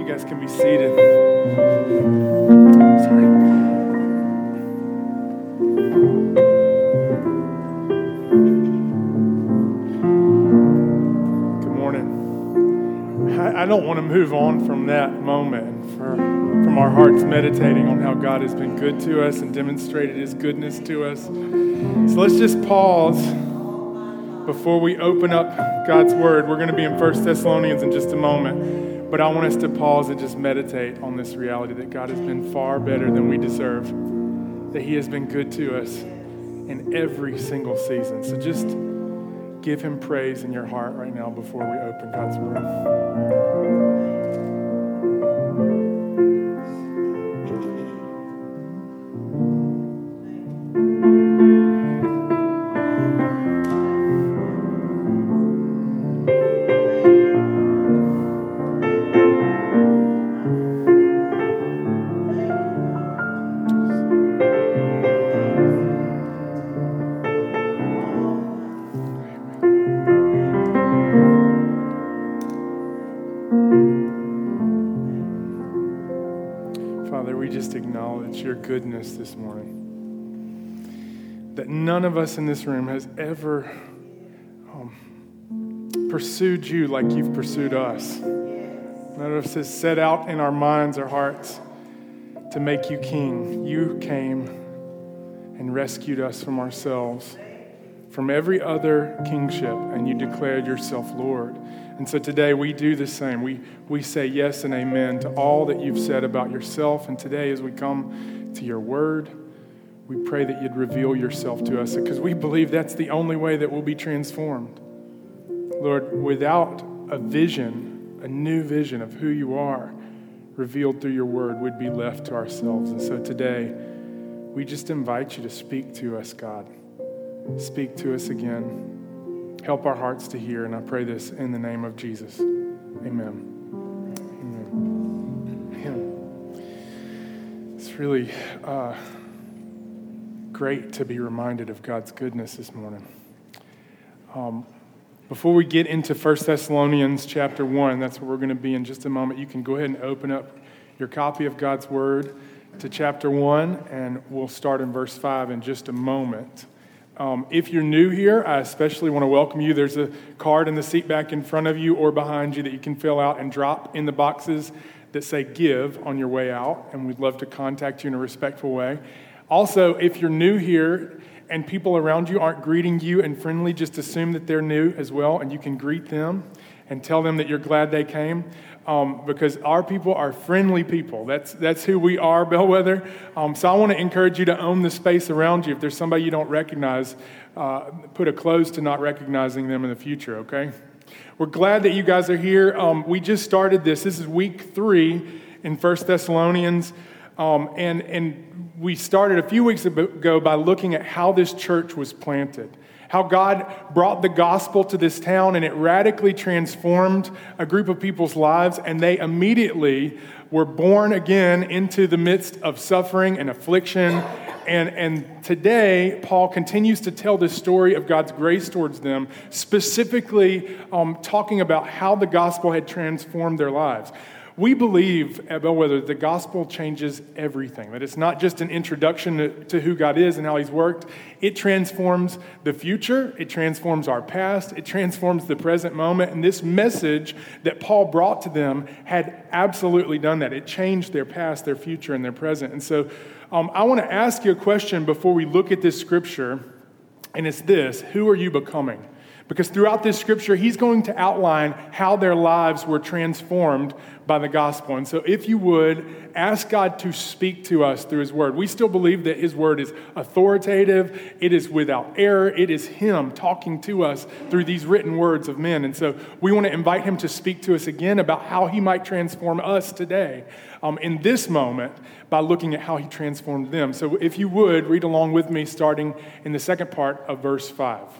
You guys can be seated. Sorry. Good morning. I, don't want to move on from that moment for, from our hearts meditating on how God has been good to us and demonstrated his goodness to us. So let's just pause before we open up God's word. We're going to be in 1 Thessalonians in just a moment. But I want us to pause and just meditate on this reality that God has been far better than we deserve, that He has been good to us in every single season. So just give Him praise in your heart right now before we open God's Word. Goodness this morning. That none of us in this room has ever um, pursued you like you've pursued us. None of us has set out in our minds or hearts to make you king. You came and rescued us from ourselves, from every other kingship, and you declared yourself Lord. And so today we do the same. We, we say yes and amen to all that you've said about yourself. And today, as we come to your word, we pray that you'd reveal yourself to us because we believe that's the only way that we'll be transformed. Lord, without a vision, a new vision of who you are revealed through your word, we'd be left to ourselves. And so today, we just invite you to speak to us, God. Speak to us again. Help our hearts to hear, and I pray this in the name of Jesus. Amen. Really uh, great to be reminded of God's goodness this morning. Um, before we get into 1 Thessalonians chapter 1, that's where we're going to be in just a moment, you can go ahead and open up your copy of God's Word to chapter 1, and we'll start in verse 5 in just a moment. Um, if you're new here, I especially want to welcome you. There's a card in the seat back in front of you or behind you that you can fill out and drop in the boxes that say give on your way out, and we'd love to contact you in a respectful way. Also, if you're new here and people around you aren't greeting you and friendly, just assume that they're new as well, and you can greet them and tell them that you're glad they came um, because our people are friendly people. That's, that's who we are, Bellwether. Um, so I want to encourage you to own the space around you. If there's somebody you don't recognize, uh, put a close to not recognizing them in the future, okay? We're glad that you guys are here. Um, we just started this. This is week three in First Thessalonians. Um, and, and we started a few weeks ago by looking at how this church was planted how God brought the gospel to this town and it radically transformed a group of people's lives, and they immediately were born again into the midst of suffering and affliction. And, and today, Paul continues to tell this story of God's grace towards them, specifically um, talking about how the gospel had transformed their lives. We believe at Bellwether the gospel changes everything, that it's not just an introduction to, to, who God is and how He's worked. It transforms the future, it transforms our past, it transforms the present moment. And this message that Paul brought to them had absolutely done that. It changed their past, their future, and their present. And so um, I want to ask you a question before we look at this scripture, and it's this Who are you becoming? Because throughout this scripture, he's going to outline how their lives were transformed by the gospel. And so, if you would, ask God to speak to us through his word. We still believe that his word is authoritative, it is without error, it is him talking to us through these written words of men. And so, we want to invite him to speak to us again about how he might transform us today um, in this moment by looking at how he transformed them. So, if you would, read along with me, starting in the second part of verse 5.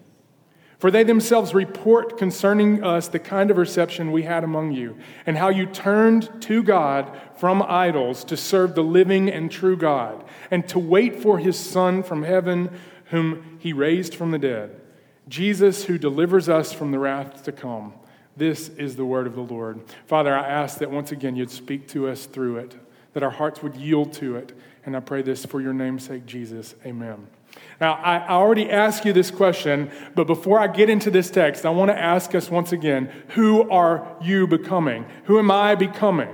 For they themselves report concerning us the kind of reception we had among you, and how you turned to God from idols to serve the living and true God, and to wait for his Son from heaven, whom he raised from the dead, Jesus, who delivers us from the wrath to come. This is the word of the Lord. Father, I ask that once again you'd speak to us through it, that our hearts would yield to it. And I pray this for your name's sake, Jesus. Amen. Now, I already asked you this question, but before I get into this text, I want to ask us once again who are you becoming? Who am I becoming?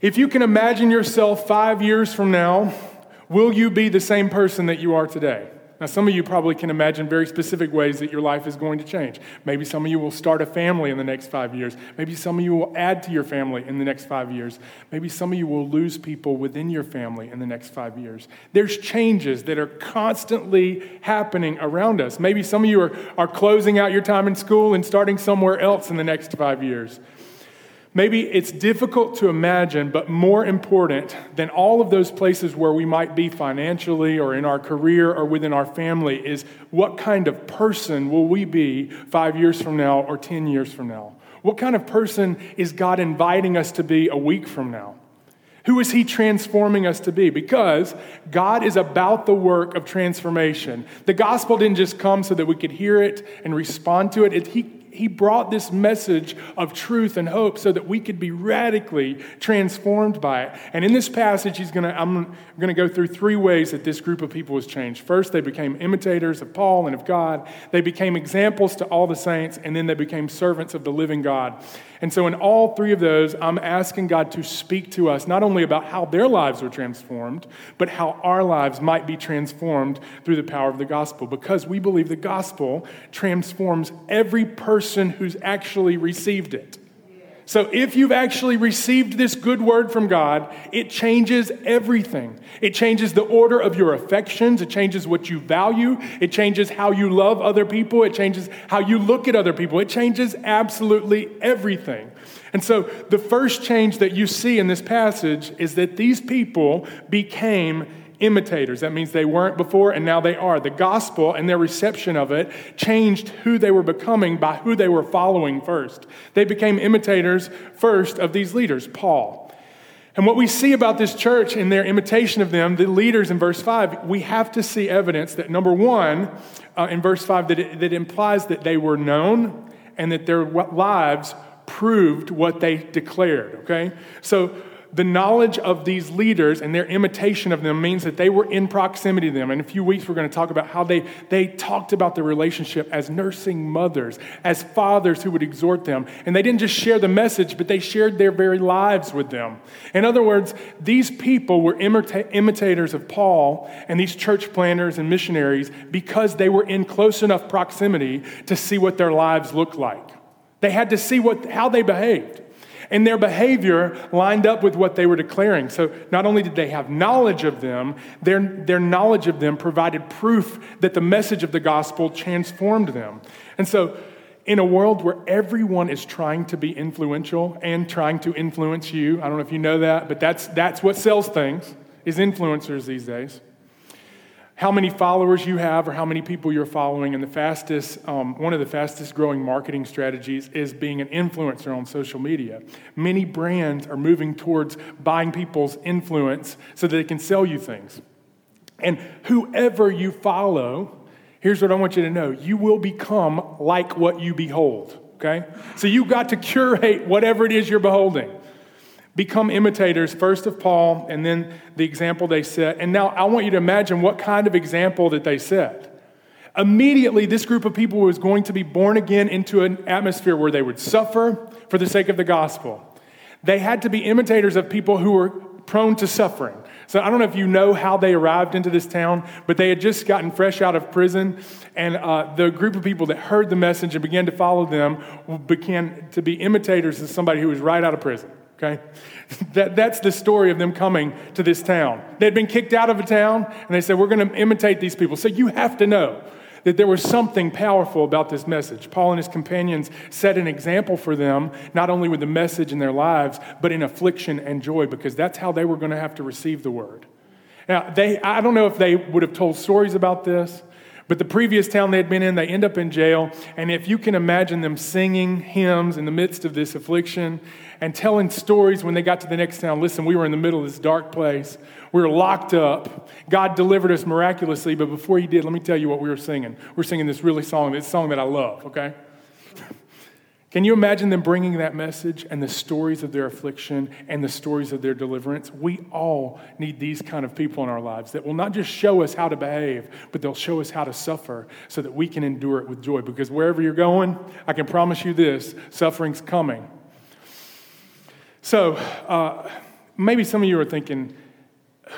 If you can imagine yourself five years from now, will you be the same person that you are today? Now, some of you probably can imagine very specific ways that your life is going to change. Maybe some of you will start a family in the next five years. Maybe some of you will add to your family in the next five years. Maybe some of you will lose people within your family in the next five years. There's changes that are constantly happening around us. Maybe some of you are, are closing out your time in school and starting somewhere else in the next five years. Maybe it's difficult to imagine, but more important than all of those places where we might be financially or in our career or within our family is what kind of person will we be five years from now or 10 years from now? What kind of person is God inviting us to be a week from now? Who is He transforming us to be? Because God is about the work of transformation. The gospel didn't just come so that we could hear it and respond to it. it he, he brought this message of truth and hope so that we could be radically transformed by it. And in this passage, he's gonna, I'm going to go through three ways that this group of people was changed. First, they became imitators of Paul and of God. They became examples to all the saints, and then they became servants of the living God. And so, in all three of those, I'm asking God to speak to us not only about how their lives were transformed, but how our lives might be transformed through the power of the gospel, because we believe the gospel transforms every person who's actually received it. So, if you've actually received this good word from God, it changes everything. It changes the order of your affections. It changes what you value. It changes how you love other people. It changes how you look at other people. It changes absolutely everything. And so, the first change that you see in this passage is that these people became imitators. That means they weren't before and now they are. The gospel and their reception of it changed who they were becoming by who they were following first. They became imitators first of these leaders, Paul. And what we see about this church in their imitation of them, the leaders in verse 5, we have to see evidence that, number one, uh, in verse 5, that it, that implies that they were known and that their lives proved what they declared, okay? So, the knowledge of these leaders and their imitation of them means that they were in proximity to them. In a few weeks, we're going to talk about how they, they talked about the relationship as nursing mothers, as fathers who would exhort them. And they didn't just share the message, but they shared their very lives with them. In other words, these people were imita- imitators of Paul and these church planters and missionaries because they were in close enough proximity to see what their lives looked like. They had to see what, how they behaved. And their behavior lined up with what they were declaring. So not only did they have knowledge of them, their, their knowledge of them provided proof that the message of the gospel transformed them. And so, in a world where everyone is trying to be influential and trying to influence you, I don't know if you know that, but that's, that's what sells things, is influencers these days how many followers you have or how many people you're following. And the fastest, um, one of the fastest growing marketing strategies is being an influencer on social media. Many brands are moving towards buying people's influence so that they can sell you things. And whoever you follow, here's what I want you to know you will become like what you behold, okay? So you've got to curate whatever it is you're beholding. Become imitators first of Paul and then the example they set. And now I want you to imagine what kind of example that they set. Immediately, this group of people was going to be born again into an atmosphere where they would suffer for the sake of the gospel. They had to be imitators of people who were prone to suffering. So I don't know if you know how they arrived into this town, but they had just gotten fresh out of prison, and uh, the group of people that heard the message and began to follow them began to be imitators of somebody who was right out of prison okay? That, that's the story of them coming to this town. They had been kicked out of a town, and they said, We're going to imitate these people. So you have to know that there was something powerful about this message. Paul and his companions set an example for them, not only with the message in their lives, but in affliction and joy, because that's how they were going to have to receive the word. Now, they, I don't know if they would have told stories about this, but the previous town they had been in, they end up in jail. And if you can imagine them singing hymns in the midst of this affliction and telling stories when they got to the next town, listen, we were in the middle of this dark place. We were locked up. God delivered us miraculously, but before He did, let me tell you what we were singing. We're singing this really song, this song that I love, okay? Can you imagine them bringing that message and the stories of their affliction and the stories of their deliverance? We all need these kind of people in our lives that will not just show us how to behave, but they'll show us how to suffer so that we can endure it with joy. Because wherever you're going, I can promise you this suffering's coming. So, uh, maybe some of you are thinking,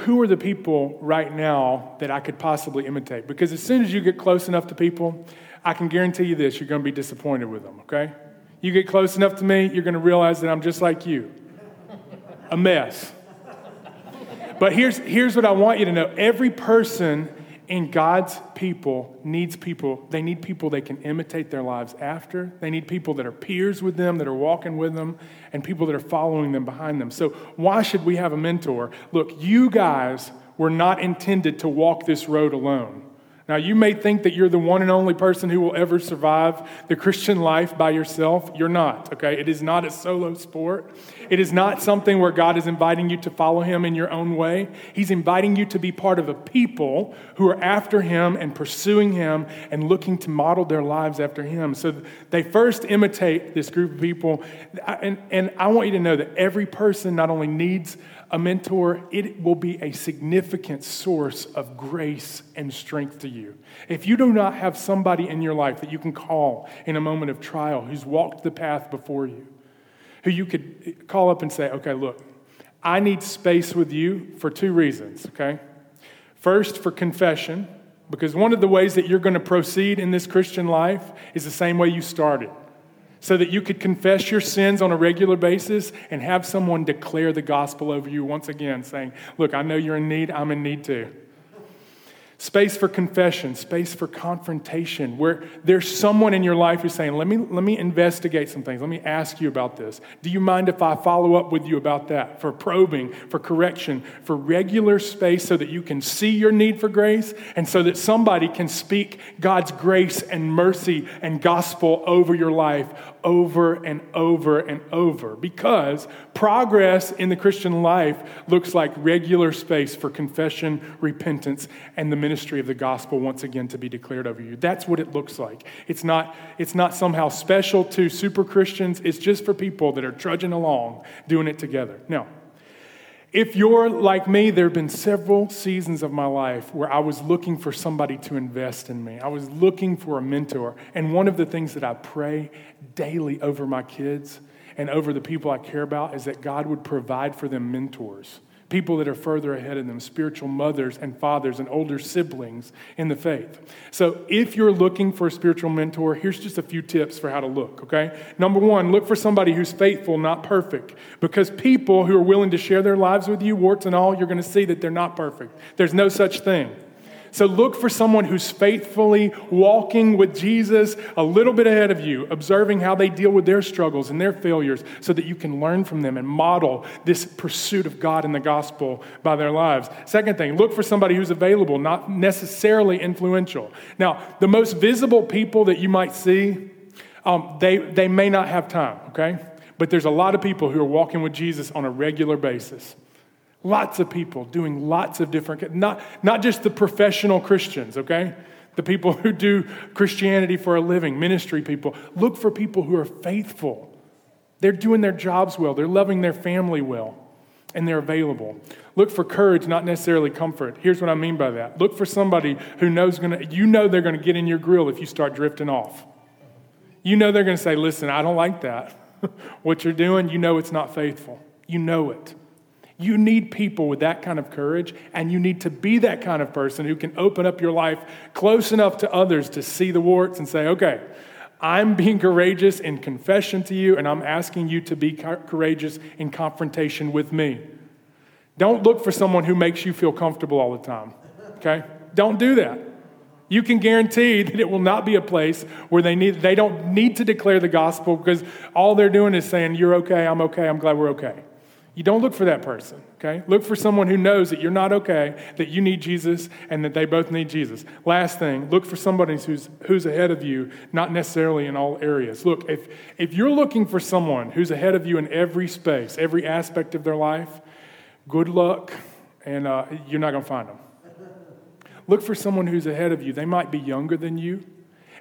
who are the people right now that I could possibly imitate? Because as soon as you get close enough to people, I can guarantee you this you're going to be disappointed with them, okay? You get close enough to me, you're going to realize that I'm just like you a mess. But here's, here's what I want you to know every person in God's people needs people. They need people they can imitate their lives after. They need people that are peers with them, that are walking with them, and people that are following them behind them. So, why should we have a mentor? Look, you guys were not intended to walk this road alone. Now, you may think that you're the one and only person who will ever survive the Christian life by yourself. You're not, okay? It is not a solo sport. It is not something where God is inviting you to follow Him in your own way. He's inviting you to be part of a people who are after Him and pursuing Him and looking to model their lives after Him. So they first imitate this group of people. And, and I want you to know that every person not only needs a mentor, it will be a significant source of grace and strength to you. If you do not have somebody in your life that you can call in a moment of trial who's walked the path before you, who you could call up and say, okay, look, I need space with you for two reasons, okay? First, for confession, because one of the ways that you're going to proceed in this Christian life is the same way you started so that you could confess your sins on a regular basis and have someone declare the gospel over you once again, saying, Look, I know you're in need, I'm in need too. Space for confession, space for confrontation, where there's someone in your life who's saying, let me, let me investigate some things. Let me ask you about this. Do you mind if I follow up with you about that? For probing, for correction, for regular space so that you can see your need for grace and so that somebody can speak God's grace and mercy and gospel over your life over and over and over. Because progress in the Christian life looks like regular space for confession, repentance, and the ministry of the gospel once again to be declared over you. That's what it looks like. It's not, it's not somehow special to super Christians, it's just for people that are trudging along doing it together. Now, if you're like me, there have been several seasons of my life where I was looking for somebody to invest in me. I was looking for a mentor. And one of the things that I pray daily over my kids and over the people I care about is that God would provide for them mentors people that are further ahead in them, spiritual mothers and fathers and older siblings in the faith. So, if you're looking for a spiritual mentor, here's just a few tips for how to look, okay? Number one, look for somebody who's faithful, not perfect. Because people who are willing to share their lives with you, warts and all, you're to see that they're not perfect. There's no such thing. So look for someone who's faithfully walking with Jesus a little bit ahead of you, observing how they deal with their struggles and their failures so that you can learn from them and model this pursuit of God and the gospel by their lives. Second thing, look for somebody who's available, not necessarily influential. Now, the most visible people that you might see, um, they, they may not have time, okay? But there's a lot of people who are walking with Jesus on a regular basis. Lots of people doing lots of different, not, not just the professional Christians, okay? The people who do Christianity for a living, ministry people. Look for people who are faithful. They're doing their jobs well, they're loving their family well, and they're available. Look for courage, not necessarily comfort. Here's what I mean by that. Look for somebody who knows gonna, you know they're gonna get in your grill if you start drifting off. You know they're gonna say, listen, I don't like that. what you're doing, you know it's not faithful. You know it. You need people with that kind of courage, and you need to be that kind of person who can open up your life close enough to others to see the warts and say, okay, I'm being courageous in confession to you, and I'm asking you to be courageous in confrontation with me. Don't look for someone who makes you feel comfortable all the time, okay? Don't do that. You can guarantee that it will not be a place where they need they don't need to declare the gospel because all they're doing is saying, You're okay, I'm okay, I'm glad we're okay. You don't look for that person, okay? Look for someone who knows that you're not okay, that you need Jesus, and that they both need Jesus. Last thing, look for somebody who's, who's ahead of you, not necessarily in all areas. Look, if, if you're looking for someone who's ahead of you in every space, every aspect of their life, good luck, and uh, you're not going to find them. Look for someone who's ahead of you. They might be younger than you.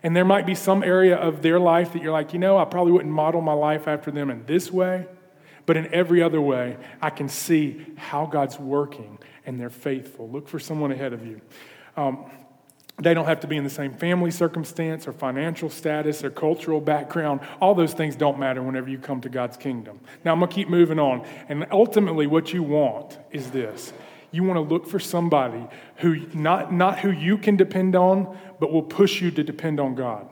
And there might be some area of their life that you're like, you know, I probably wouldn't model my life after them in this way. But in every other way, I can see how God's working and they're faithful. Look for someone ahead of you. Um, they don't have to be in the same family circumstance or financial status or cultural background. All those things don't matter whenever you come to God's kingdom. Now, I'm going to keep moving on. And ultimately, what you want is this you want to look for somebody who, not, not who you can depend on, but will push you to depend on God.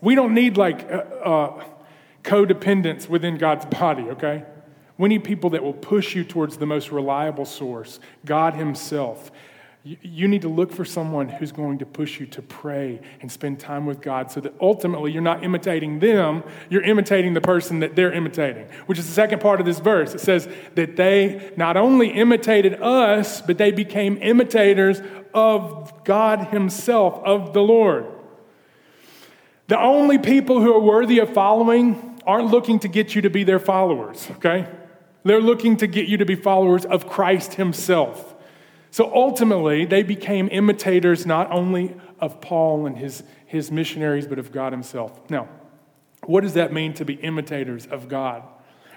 We don't need like, uh, uh, codependence within God's body, okay? We need people that will push you towards the most reliable source, God Himself. You need to look for someone who's going to push you to pray and spend time with God so that ultimately you're not imitating them, you're imitating the person that they're imitating, which is the second part of this verse. It says that they not only imitated us, but they became imitators of God Himself, of the Lord. The only people who are worthy of following aren't looking to get you to be their followers, okay? They're looking to get you to be followers of Christ Himself. So ultimately, they became imitators not only of Paul and his, his missionaries, but of God Himself. Now, what does that mean to be imitators of God?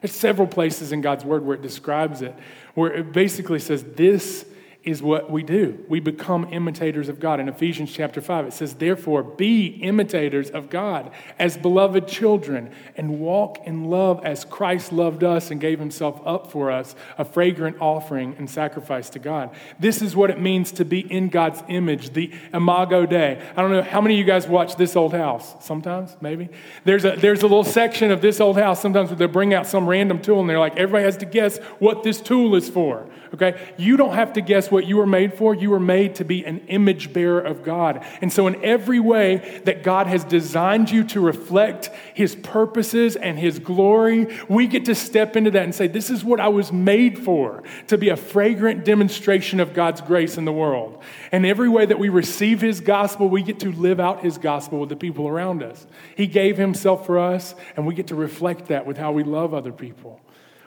There's several places in God's Word where it describes it, where it basically says, This is what we do. We become imitators of God. In Ephesians chapter 5, it says, Therefore, be imitators of God as beloved children and walk in love as Christ loved us and gave himself up for us, a fragrant offering and sacrifice to God. This is what it means to be in God's image, the imago Dei. I don't know how many of you guys watch This Old House? Sometimes, maybe. There's a, there's a little section of This Old House sometimes where they bring out some random tool and they're like, everybody has to guess what this tool is for. Okay? You don't have to guess what you were made for. You were made to be an image bearer of God. And so, in every way that God has designed you to reflect His purposes and His glory, we get to step into that and say, This is what I was made for, to be a fragrant demonstration of God's grace in the world. And every way that we receive His gospel, we get to live out His gospel with the people around us. He gave Himself for us, and we get to reflect that with how we love other people.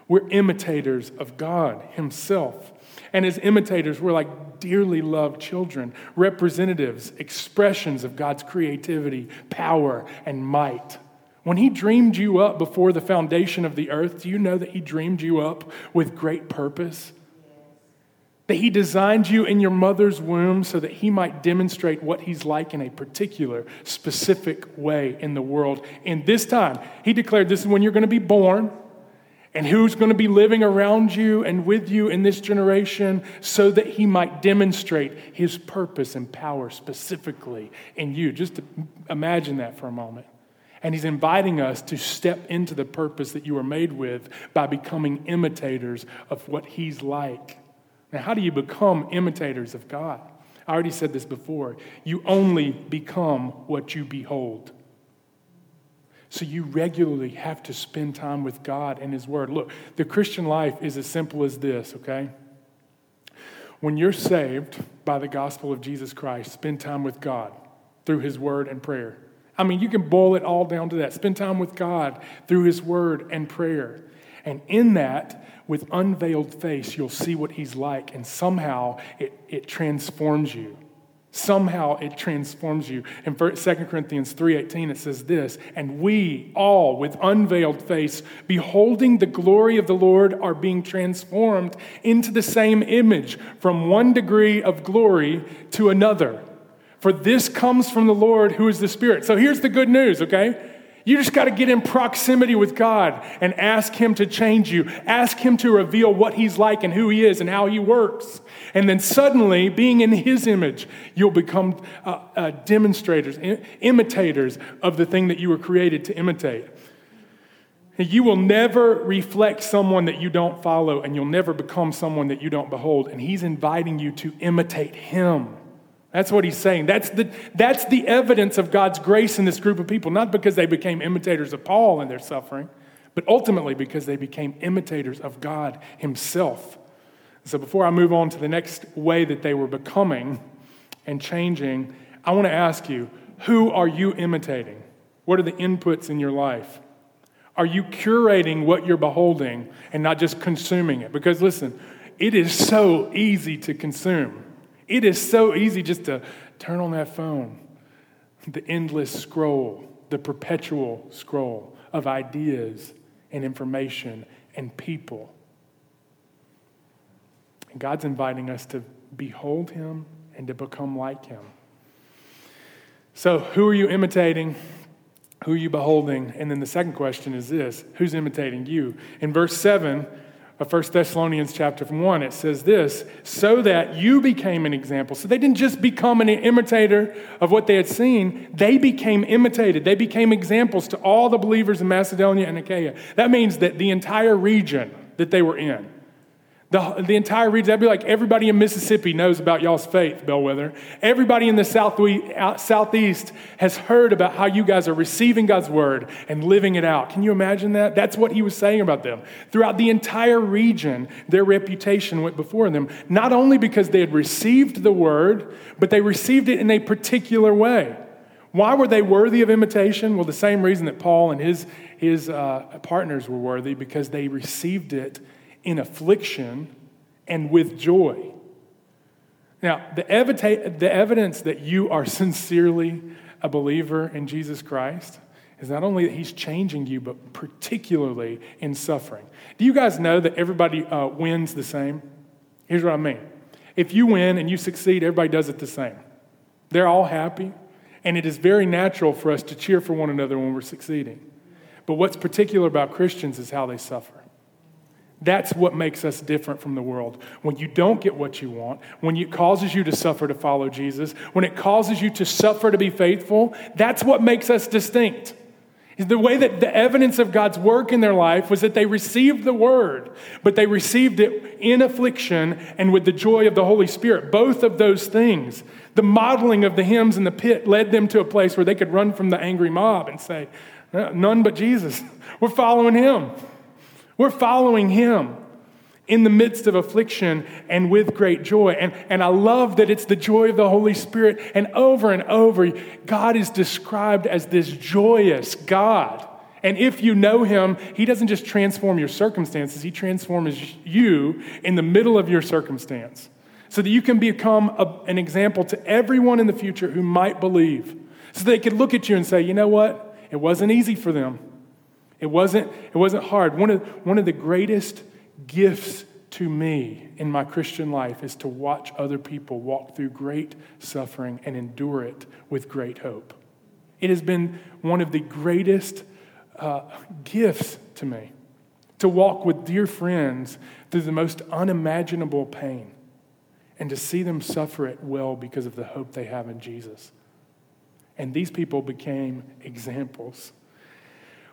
We're imitators of God Himself. And as imitators, we're like dearly loved children, representatives, expressions of God's creativity, power, and might. When He dreamed you up before the foundation of the earth, do you know that He dreamed you up with great purpose? That He designed you in your mother's womb so that He might demonstrate what He's like in a particular, specific way in the world. In this time, He declared this is when you're going to be born and who's going to be living around you and with you in this generation so that he might demonstrate his purpose and power specifically in you. Just imagine that for a moment. And he's inviting us to step into the purpose that you were made with by becoming imitators of what he's like. Now, how do you become imitators of God? I already said this before. You only become what you behold. So you regularly have to spend time with God and His Word. Look, the Christian life is as simple as this, okay? When you're saved by the gospel of Jesus Christ, spend time with God through His Word and prayer. I mean, you can boil it all down to that. Spend time with God through His Word and prayer. And in that, with unveiled face, you'll see what He's like, and somehow it, it transforms you. Somehow it transforms you. In 2 Corinthians 3:18 it says this, "And we all with unveiled face beholding the glory of the Lord are being transformed into the same image from one degree of glory to another. For this comes from the Lord who is the Spirit." So here's the good news, okay? You just got to get in proximity with God and ask Him to change you. Ask Him to reveal what He's like and who He is and how He works. And then suddenly, being in His image, you'll become uh, uh, demonstrators, imitators of the thing that you were created to imitate. And You will never reflect someone that you don't follow, and you'll never become someone that you don't behold. And He's inviting you to imitate Him. That's what he's saying. That's the, that's the evidence of God's grace in this group of people, not because they became imitators of Paul in their suffering, but ultimately because they became imitators of God Himself. So before I move on to the next way that they were becoming and changing, I want to ask you who are you imitating? What are the inputs in your life? Are you curating what you're beholding and not just consuming it? Because listen, it is so easy to consume. It is so easy just to turn on that phone, the endless scroll, the perpetual scroll of ideas and information and people. And God's inviting us to behold Him and to become like Him. So, who are you imitating? Who are you beholding? And then the second question is this who's imitating you? In verse 7, of 1 Thessalonians chapter 1, it says this so that you became an example. So they didn't just become an imitator of what they had seen, they became imitated. They became examples to all the believers in Macedonia and Achaia. That means that the entire region that they were in, the, the entire region, that'd be like everybody in Mississippi knows about y'all's faith, Bellwether. Everybody in the southeast has heard about how you guys are receiving God's word and living it out. Can you imagine that? That's what he was saying about them. Throughout the entire region, their reputation went before them, not only because they had received the word, but they received it in a particular way. Why were they worthy of imitation? Well, the same reason that Paul and his, his uh, partners were worthy, because they received it in affliction and with joy. Now, the, evita- the evidence that you are sincerely a believer in Jesus Christ is not only that he's changing you, but particularly in suffering. Do you guys know that everybody uh, wins the same? Here's what I mean. If you win and you succeed, everybody does it the same. They're all happy, and it is very natural for us to cheer for one another when we're succeeding. But what's particular about Christians is how they suffer. That's what makes us different from the world. When you don't get what you want, when it causes you to suffer to follow Jesus, when it causes you to suffer to be faithful, that's what makes us distinct. The way that the evidence of God's work in their life was that they received the word, but they received it in affliction and with the joy of the Holy Spirit. Both of those things, the modeling of the hymns in the pit, led them to a place where they could run from the angry mob and say, uh, None but Jesus. We're following him. We're following him in the midst of affliction and with great joy. And, and I love that it's the joy of the Holy Spirit. And over and over, God is described as this joyous God. And if you know him, he doesn't just transform your circumstances, he transforms you in the middle of your circumstance so that you can become a, an example to everyone in the future who might believe. So they could look at you and say, you know what? It wasn't easy for them. It wasn't, it wasn't hard. One of, one of the greatest gifts to me in my Christian life is to watch other people walk through great suffering and endure it with great hope. It has been one of the greatest uh, gifts to me to walk with dear friends through the most unimaginable pain and to see them suffer it well because of the hope they have in Jesus. And these people became examples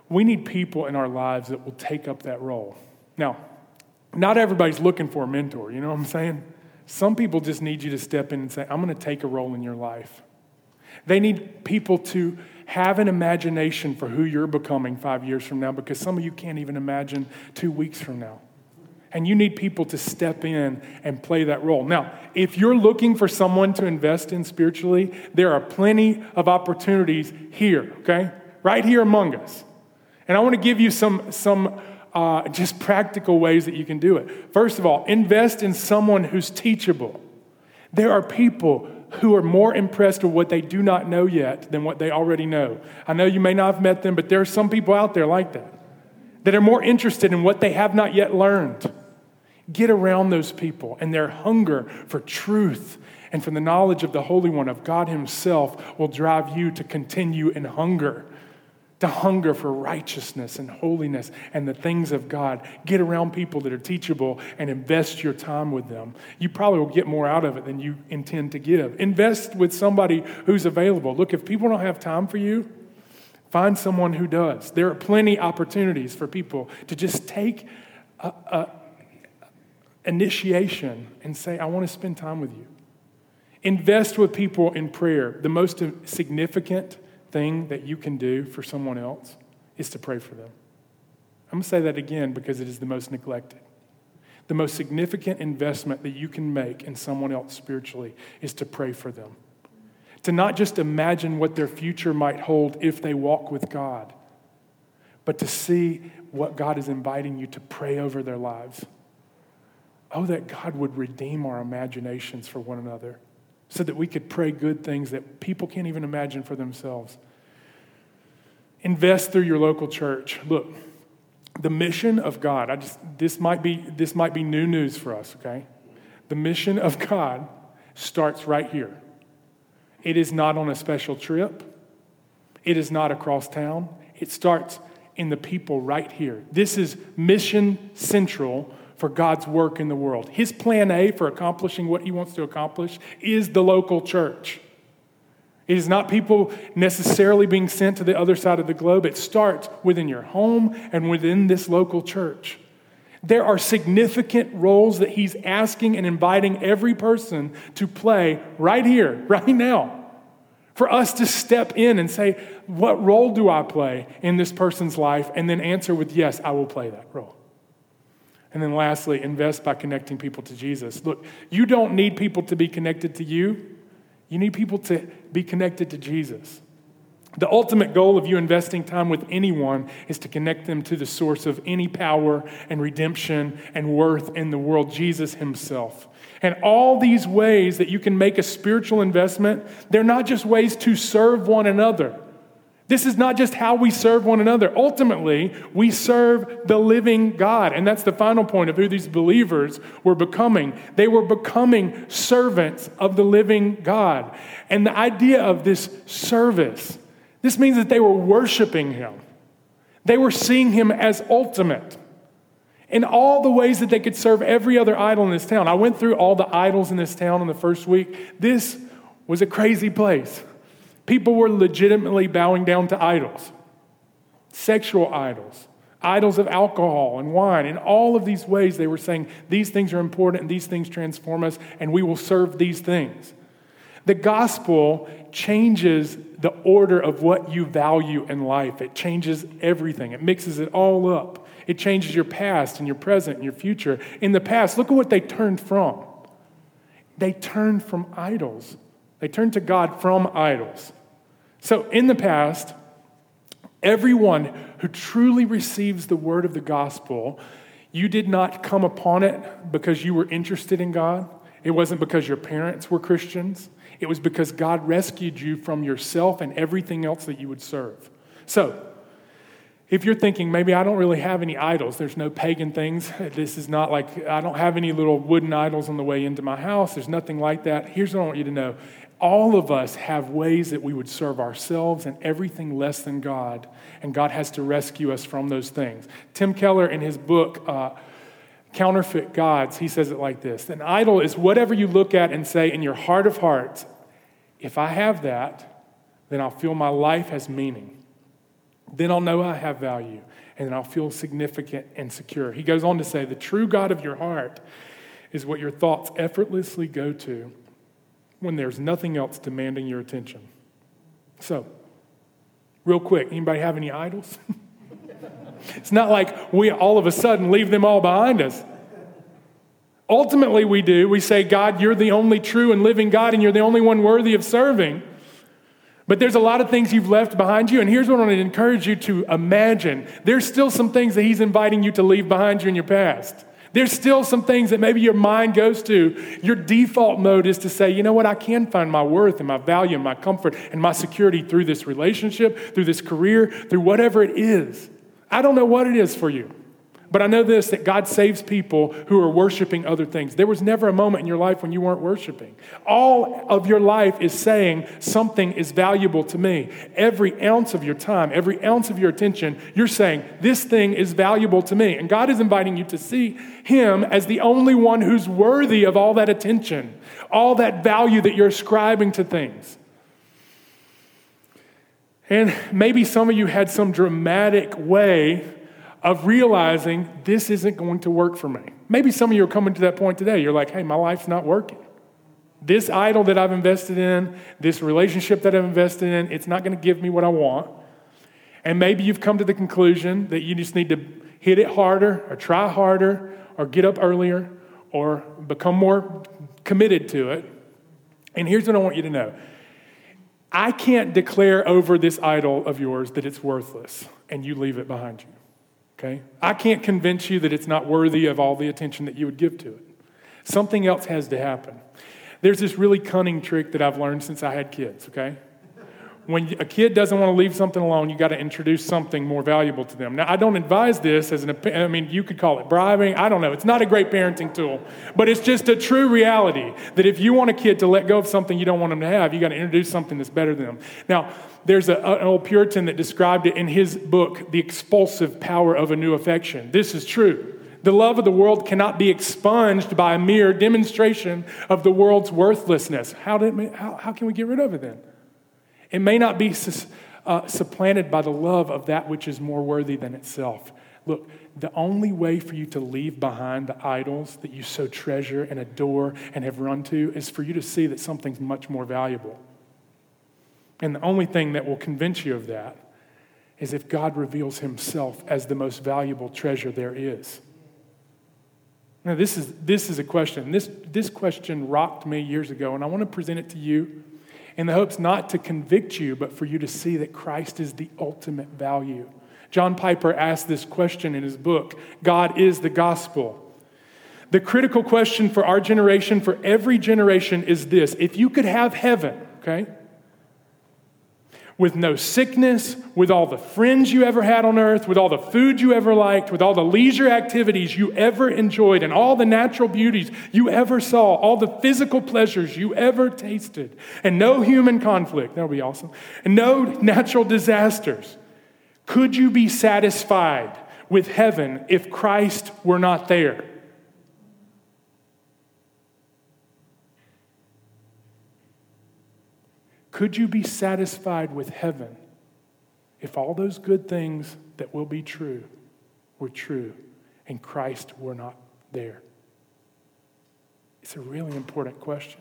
we need people in our lives that will take up that role. Now, not everybody's looking for a mentor, you know what I'm saying? Some people just need you to step in and say, I'm going to take a role in your life. They need people to have an imagination for who you're becoming five years from now because some of you can't even imagine two weeks from now. And you need people to step in and play that role. Now, if you're looking for someone to invest in spiritually, there are plenty of opportunities here, okay? Right here among us. And I want to give you some, some uh, just practical ways that you can do it. First of all, invest in someone who's teachable. There are people who are more impressed with what they do not know yet than what they already know. I know you may not have met them, but there are some people out there like that, that are more interested in what they have not yet learned. Get around those people and their hunger for truth and for the knowledge of the Holy One, of God Himself, will drive you to continue in hunger to hunger for righteousness and holiness and the things of God. Get around people that are teachable and invest your time with them. You probably will get more out of it than you intend to give. Invest with somebody who's available. Look, if people don't have time for you, find someone who does. There are plenty opportunities for people to just take a, a initiation and say, I want to spend time with you. Invest with people in prayer. The most significant thing that you can do for someone else is to pray for them. I'm going to say that again because it is the most neglected. The most significant investment that you can make in someone else spiritually is to pray for them. To not just imagine what their future might hold if they walk with God, but to see what God is inviting you to pray over their lives. Oh, that God would redeem our imaginations for one another so that we could pray good things that people can't even imagine for themselves. Invest through your local church. Look, the mission of God, I just this might be this might be new news for us, okay? The mission of God starts right here. It is not on a special trip. It is not across town. It starts in the people right here. This is mission central for God's work in the world. His plan A for accomplishing what he wants to accomplish is the local church. It is not people necessarily being sent to the other side of the globe. It starts within your home and within this local church. There are significant roles that he's asking and inviting every person to play right here, right now. For us to step in and say, What role do I play in this person's life? And then answer with, Yes, I will play that role. And then lastly, invest by connecting people to Jesus. Look, you don't need people to be connected to you. You need people to be connected to Jesus. The ultimate goal of you investing time with anyone is to connect them to the source of any power and redemption and worth in the world, Jesus Himself. And all these ways that you can make a spiritual investment, they're not just ways to serve one another. This is not just how we serve one another. Ultimately, we serve the living God. And that's the final point of who these believers were becoming. They were becoming servants of the living God. And the idea of this service, this means that they were worshiping Him, they were seeing Him as ultimate in all the ways that they could serve every other idol in this town. I went through all the idols in this town in the first week. This was a crazy place. People were legitimately bowing down to idols, sexual idols, idols of alcohol and wine. In all of these ways, they were saying, These things are important and these things transform us, and we will serve these things. The gospel changes the order of what you value in life, it changes everything, it mixes it all up. It changes your past and your present and your future. In the past, look at what they turned from. They turned from idols. They turned to God from idols. So, in the past, everyone who truly receives the word of the gospel, you did not come upon it because you were interested in God. It wasn't because your parents were Christians. It was because God rescued you from yourself and everything else that you would serve. So, if you're thinking, maybe I don't really have any idols, there's no pagan things, this is not like I don't have any little wooden idols on the way into my house, there's nothing like that. Here's what I want you to know all of us have ways that we would serve ourselves and everything less than God, and God has to rescue us from those things. Tim Keller, in his book, uh, Counterfeit Gods, he says it like this An idol is whatever you look at and say in your heart of hearts, if I have that, then I'll feel my life has meaning. Then I'll know I have value, and then I'll feel significant and secure. He goes on to say, The true God of your heart is what your thoughts effortlessly go to when there's nothing else demanding your attention. So, real quick, anybody have any idols? it's not like we all of a sudden leave them all behind us. Ultimately, we do. We say, God, you're the only true and living God, and you're the only one worthy of serving. But there's a lot of things you've left behind you, and here's what I want to encourage you to imagine. There's still some things that He's inviting you to leave behind you in your past. There's still some things that maybe your mind goes to. Your default mode is to say, you know what, I can find my worth and my value and my comfort and my security through this relationship, through this career, through whatever it is. I don't know what it is for you. But I know this that God saves people who are worshiping other things. There was never a moment in your life when you weren't worshiping. All of your life is saying something is valuable to me. Every ounce of your time, every ounce of your attention, you're saying, This thing is valuable to me. And God is inviting you to see Him as the only one who's worthy of all that attention, all that value that you're ascribing to things. And maybe some of you had some dramatic way of realizing this isn't going to work for me. Maybe some of you are coming to that point today. You're like, hey, my life's not working. This idol that I've invested in, this relationship that I've invested in, it's not going to give me what I want. And maybe you've come to the conclusion that you just need to hit it harder or try harder or get up earlier or become more committed to it. And here's what I want you to know I can't declare over this idol of yours that it's worthless and you leave it behind you. Okay? I can't convince you that it's not worthy of all the attention that you would give to it. Something else has to happen. There's this really cunning trick that I've learned since I had kids, okay? When a kid doesn't want to leave something alone, you got to introduce something more valuable to them. Now, I don't advise this as an, I mean, you could call it bribing. I don't know. It's not a great parenting tool, but it's just a true reality that if you want a kid to let go of something you don't want them to have, you got to introduce something that's better than them. Now, there's a, an old Puritan that described it in his book, The Expulsive Power of a New Affection. This is true. The love of the world cannot be expunged by a mere demonstration of the world's worthlessness. How, did, how, how can we get rid of it then? It may not be uh, supplanted by the love of that which is more worthy than itself. Look, the only way for you to leave behind the idols that you so treasure and adore and have run to is for you to see that something's much more valuable. And the only thing that will convince you of that is if God reveals himself as the most valuable treasure there is. Now, this is, this is a question. This, this question rocked me years ago, and I want to present it to you in the hopes not to convict you, but for you to see that Christ is the ultimate value. John Piper asked this question in his book God is the gospel. The critical question for our generation, for every generation, is this if you could have heaven, okay? With no sickness, with all the friends you ever had on earth, with all the food you ever liked, with all the leisure activities you ever enjoyed, and all the natural beauties you ever saw, all the physical pleasures you ever tasted, and no human conflict, that would be awesome, and no natural disasters. Could you be satisfied with heaven if Christ were not there? Could you be satisfied with heaven if all those good things that will be true were true and Christ were not there? It's a really important question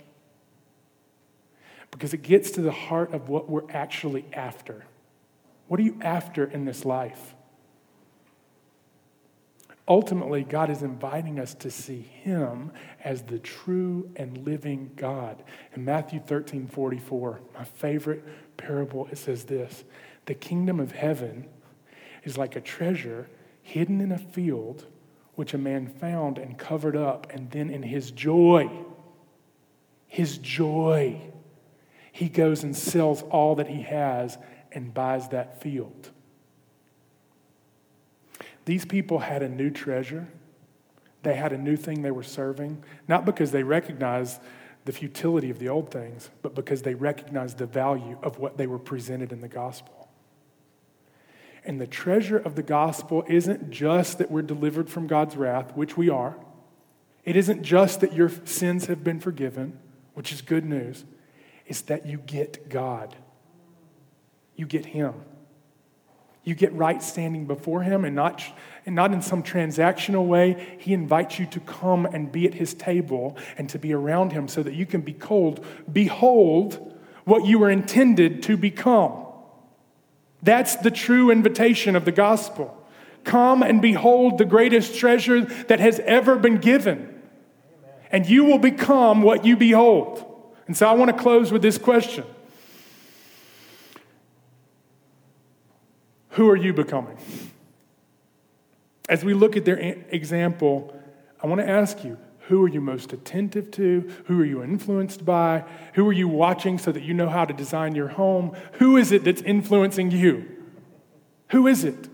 because it gets to the heart of what we're actually after. What are you after in this life? Ultimately, God is inviting us to see Him as the true and living God. In Matthew 13 44, my favorite parable, it says this The kingdom of heaven is like a treasure hidden in a field, which a man found and covered up, and then in his joy, his joy, he goes and sells all that he has and buys that field. These people had a new treasure. They had a new thing they were serving, not because they recognized the futility of the old things, but because they recognized the value of what they were presented in the gospel. And the treasure of the gospel isn't just that we're delivered from God's wrath, which we are. It isn't just that your sins have been forgiven, which is good news. It's that you get God. You get Him. You get right standing before Him and not, and not in some transactional way. He invites you to come and be at His table and to be around Him so that you can be cold. Behold what you were intended to become. That's the true invitation of the gospel. Come and behold the greatest treasure that has ever been given. And you will become what you behold. And so I want to close with this question Who are you becoming? As we look at their example, I want to ask you who are you most attentive to? Who are you influenced by? Who are you watching so that you know how to design your home? Who is it that's influencing you? Who is it?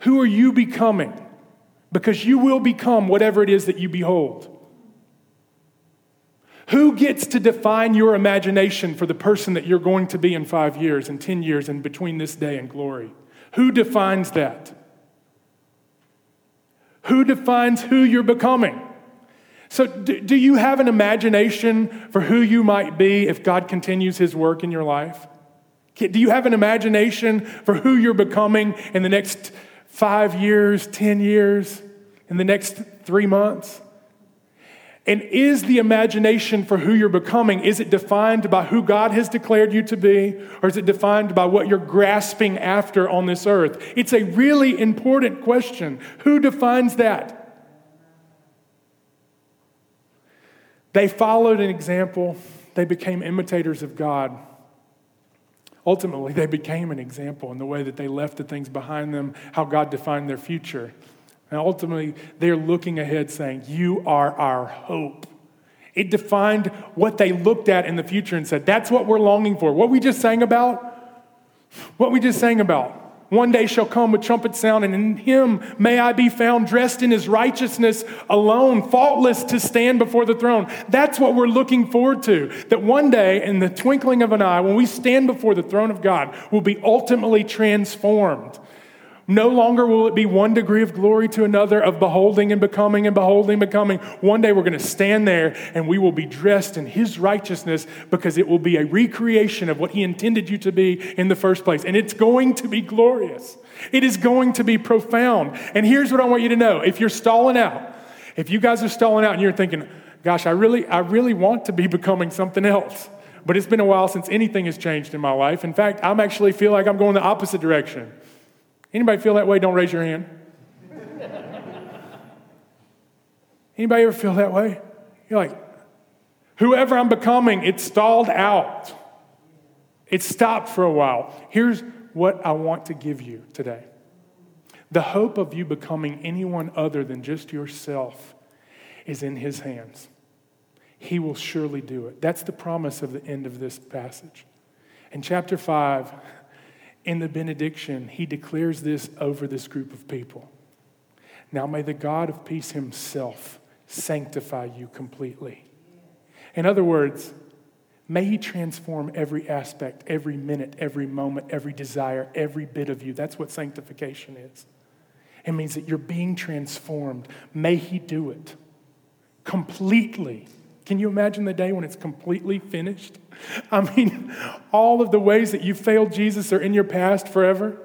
Who are you becoming? Because you will become whatever it is that you behold. Who gets to define your imagination for the person that you're going to be in five years and 10 years and between this day and glory? Who defines that? Who defines who you're becoming? So, do, do, you have an imagination for who you might be if God continues his work in your life? Do you have an imagination for who you're becoming in the next five years, 10 years, in the next three months? And is the imagination for who you're becoming, is it defined by who God has declared you to be, or is it defined by what you're grasping after on this earth? It's a really important question. Who defines that? They followed an example, they became imitators of God. Ultimately, they became an example in the way that they left the things behind them, how God defined their future. And ultimately, they're looking ahead saying, You are our hope. It defined what they looked at in the future and said, That's what we're longing for. What we just sang about, what we just sang about. One day shall come with trumpet sound, and in him may I be found dressed in his righteousness alone, faultless to stand before the throne. That's what we're looking forward to. That one day, in the twinkling of an eye, when we stand before the throne of God, we'll be ultimately transformed. No longer will it be one degree of glory to another, of beholding and becoming and beholding, becoming. One day we're going to stand there and we will be dressed in His righteousness because it will be a recreation of what He intended you to be in the first place. And it's going to be glorious. It is going to be profound. And here's what I want you to know if you're stalling out, if you guys are stalling out and you're thinking, gosh, I really, I really want to be becoming something else. But it's been a while since anything has changed in my life. In fact, I'm actually feel like I'm going the opposite direction. Anybody feel that way? Don't raise your hand. Anybody ever feel that way? You're like, whoever I'm becoming, it's stalled out. It stopped for a while. Here's what I want to give you today the hope of you becoming anyone other than just yourself is in His hands. He will surely do it. That's the promise of the end of this passage. In chapter 5, in the benediction, he declares this over this group of people. Now may the God of peace himself sanctify you completely. In other words, may he transform every aspect, every minute, every moment, every desire, every bit of you. That's what sanctification is. It means that you're being transformed. May he do it completely. Can you imagine the day when it's completely finished? I mean, all of the ways that you failed Jesus are in your past forever.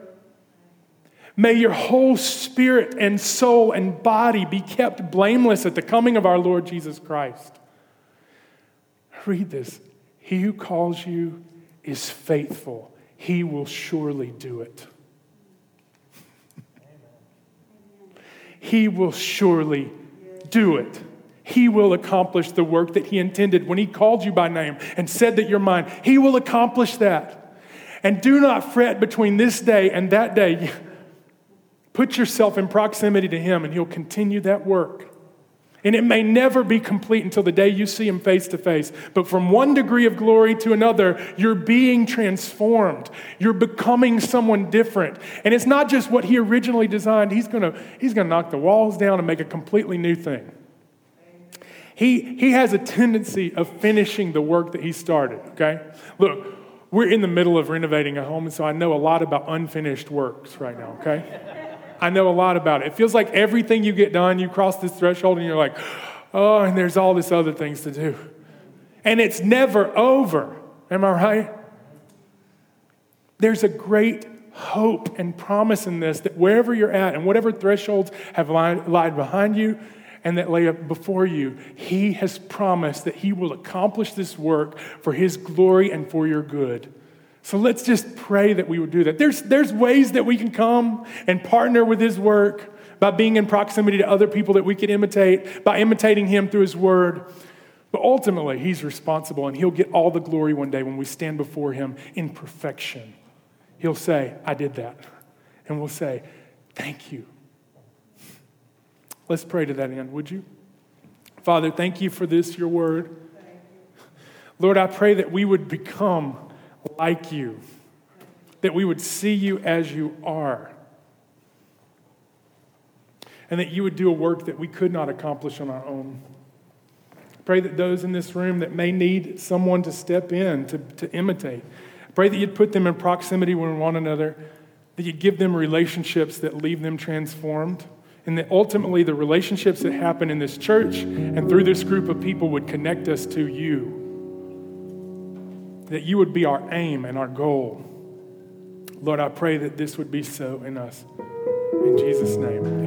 May your whole spirit and soul and body be kept blameless at the coming of our Lord Jesus Christ. Read this. He who calls you is faithful, he will surely do it. he will surely do it. He will accomplish the work that He intended when He called you by name and said that you're mine. He will accomplish that. And do not fret between this day and that day. Put yourself in proximity to Him, and He'll continue that work. And it may never be complete until the day you see Him face to face. But from one degree of glory to another, you're being transformed. You're becoming someone different. And it's not just what He originally designed, He's to he's to knock the walls down and make a completely new thing. He, he has a tendency of finishing the work that he started, okay? Look, we're in the middle of renovating a home, and so I know a lot about unfinished works right now, okay? I know a lot about it. It feels like everything you get done, you cross this threshold and you're like, oh, and there's all this other things to do. And it's never over. Am I right? There's a great hope and promise in this that wherever you're at and whatever thresholds have lied, lied behind you, and that lay up before you, He has promised that He will accomplish this work for His glory and for your good. So let's just pray that we would do that. There's, there's ways that we can come and partner with His work by being in proximity to other people that we can imitate, by imitating Him through His word. But ultimately, He's responsible and He'll get all the glory one day when we stand before Him in perfection. He'll say, I did that. And we'll say, Thank you. Let's pray to that end, would you? Father, thank you for this, your word. Lord, I pray that we would become like you, that we would see you as you are, and that you would do a work that we could not accomplish on our own. Pray that those in this room that may need someone to step in, to, to imitate, pray that you'd put them in proximity with one another, that you'd give them relationships that leave them transformed and that ultimately the relationships that happen in this church and through this group of people would connect us to you. That you would be our aim and our goal. Lord, I pray that this would be so in us. In Jesus' name.